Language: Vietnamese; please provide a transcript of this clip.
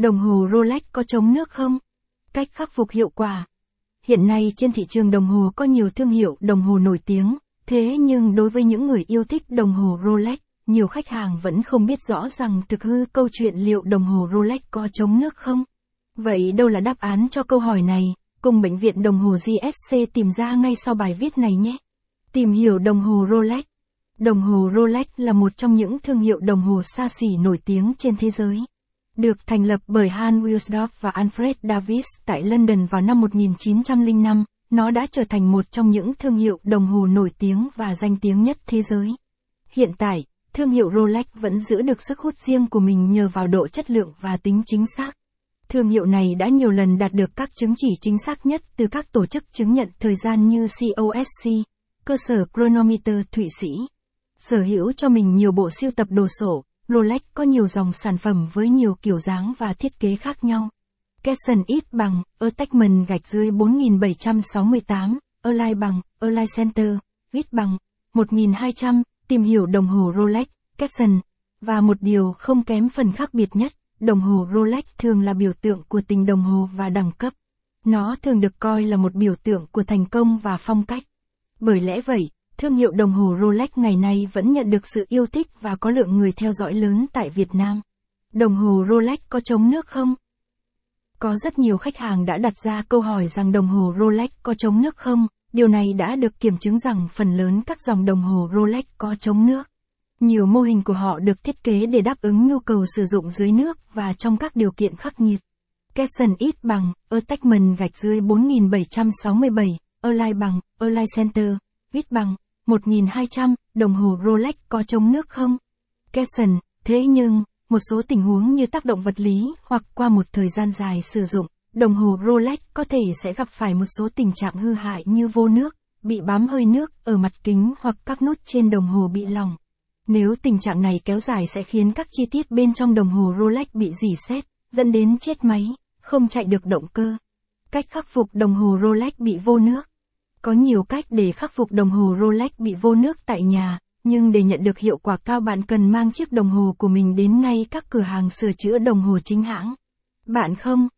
Đồng hồ Rolex có chống nước không? Cách khắc phục hiệu quả. Hiện nay trên thị trường đồng hồ có nhiều thương hiệu đồng hồ nổi tiếng, thế nhưng đối với những người yêu thích đồng hồ Rolex, nhiều khách hàng vẫn không biết rõ rằng thực hư câu chuyện liệu đồng hồ Rolex có chống nước không. Vậy đâu là đáp án cho câu hỏi này? Cùng Bệnh viện Đồng hồ GSC tìm ra ngay sau bài viết này nhé. Tìm hiểu đồng hồ Rolex. Đồng hồ Rolex là một trong những thương hiệu đồng hồ xa xỉ nổi tiếng trên thế giới. Được thành lập bởi Hans Wilsdorf và Alfred Davis tại London vào năm 1905, nó đã trở thành một trong những thương hiệu đồng hồ nổi tiếng và danh tiếng nhất thế giới. Hiện tại, thương hiệu Rolex vẫn giữ được sức hút riêng của mình nhờ vào độ chất lượng và tính chính xác. Thương hiệu này đã nhiều lần đạt được các chứng chỉ chính xác nhất từ các tổ chức chứng nhận thời gian như COSC, cơ sở Chronometer Thụy Sĩ. Sở hữu cho mình nhiều bộ siêu tập đồ sổ, Rolex có nhiều dòng sản phẩm với nhiều kiểu dáng và thiết kế khác nhau. Capson ít bằng, Attachment gạch dưới 4768, Align bằng, Align Center, ít bằng, 1200, tìm hiểu đồng hồ Rolex, Capson. Và một điều không kém phần khác biệt nhất, đồng hồ Rolex thường là biểu tượng của tình đồng hồ và đẳng cấp. Nó thường được coi là một biểu tượng của thành công và phong cách. Bởi lẽ vậy, thương hiệu đồng hồ Rolex ngày nay vẫn nhận được sự yêu thích và có lượng người theo dõi lớn tại Việt Nam. Đồng hồ Rolex có chống nước không? Có rất nhiều khách hàng đã đặt ra câu hỏi rằng đồng hồ Rolex có chống nước không? Điều này đã được kiểm chứng rằng phần lớn các dòng đồng hồ Rolex có chống nước. Nhiều mô hình của họ được thiết kế để đáp ứng nhu cầu sử dụng dưới nước và trong các điều kiện khắc nghiệt. Capson ít bằng, Attachment gạch dưới 4767, Align bằng, Align Center, ít bằng, 1200, đồng hồ Rolex có chống nước không? Capson, thế nhưng, một số tình huống như tác động vật lý hoặc qua một thời gian dài sử dụng, đồng hồ Rolex có thể sẽ gặp phải một số tình trạng hư hại như vô nước, bị bám hơi nước ở mặt kính hoặc các nút trên đồng hồ bị lỏng. Nếu tình trạng này kéo dài sẽ khiến các chi tiết bên trong đồng hồ Rolex bị dỉ xét, dẫn đến chết máy, không chạy được động cơ. Cách khắc phục đồng hồ Rolex bị vô nước. Có nhiều cách để khắc phục đồng hồ Rolex bị vô nước tại nhà, nhưng để nhận được hiệu quả cao bạn cần mang chiếc đồng hồ của mình đến ngay các cửa hàng sửa chữa đồng hồ chính hãng. Bạn không,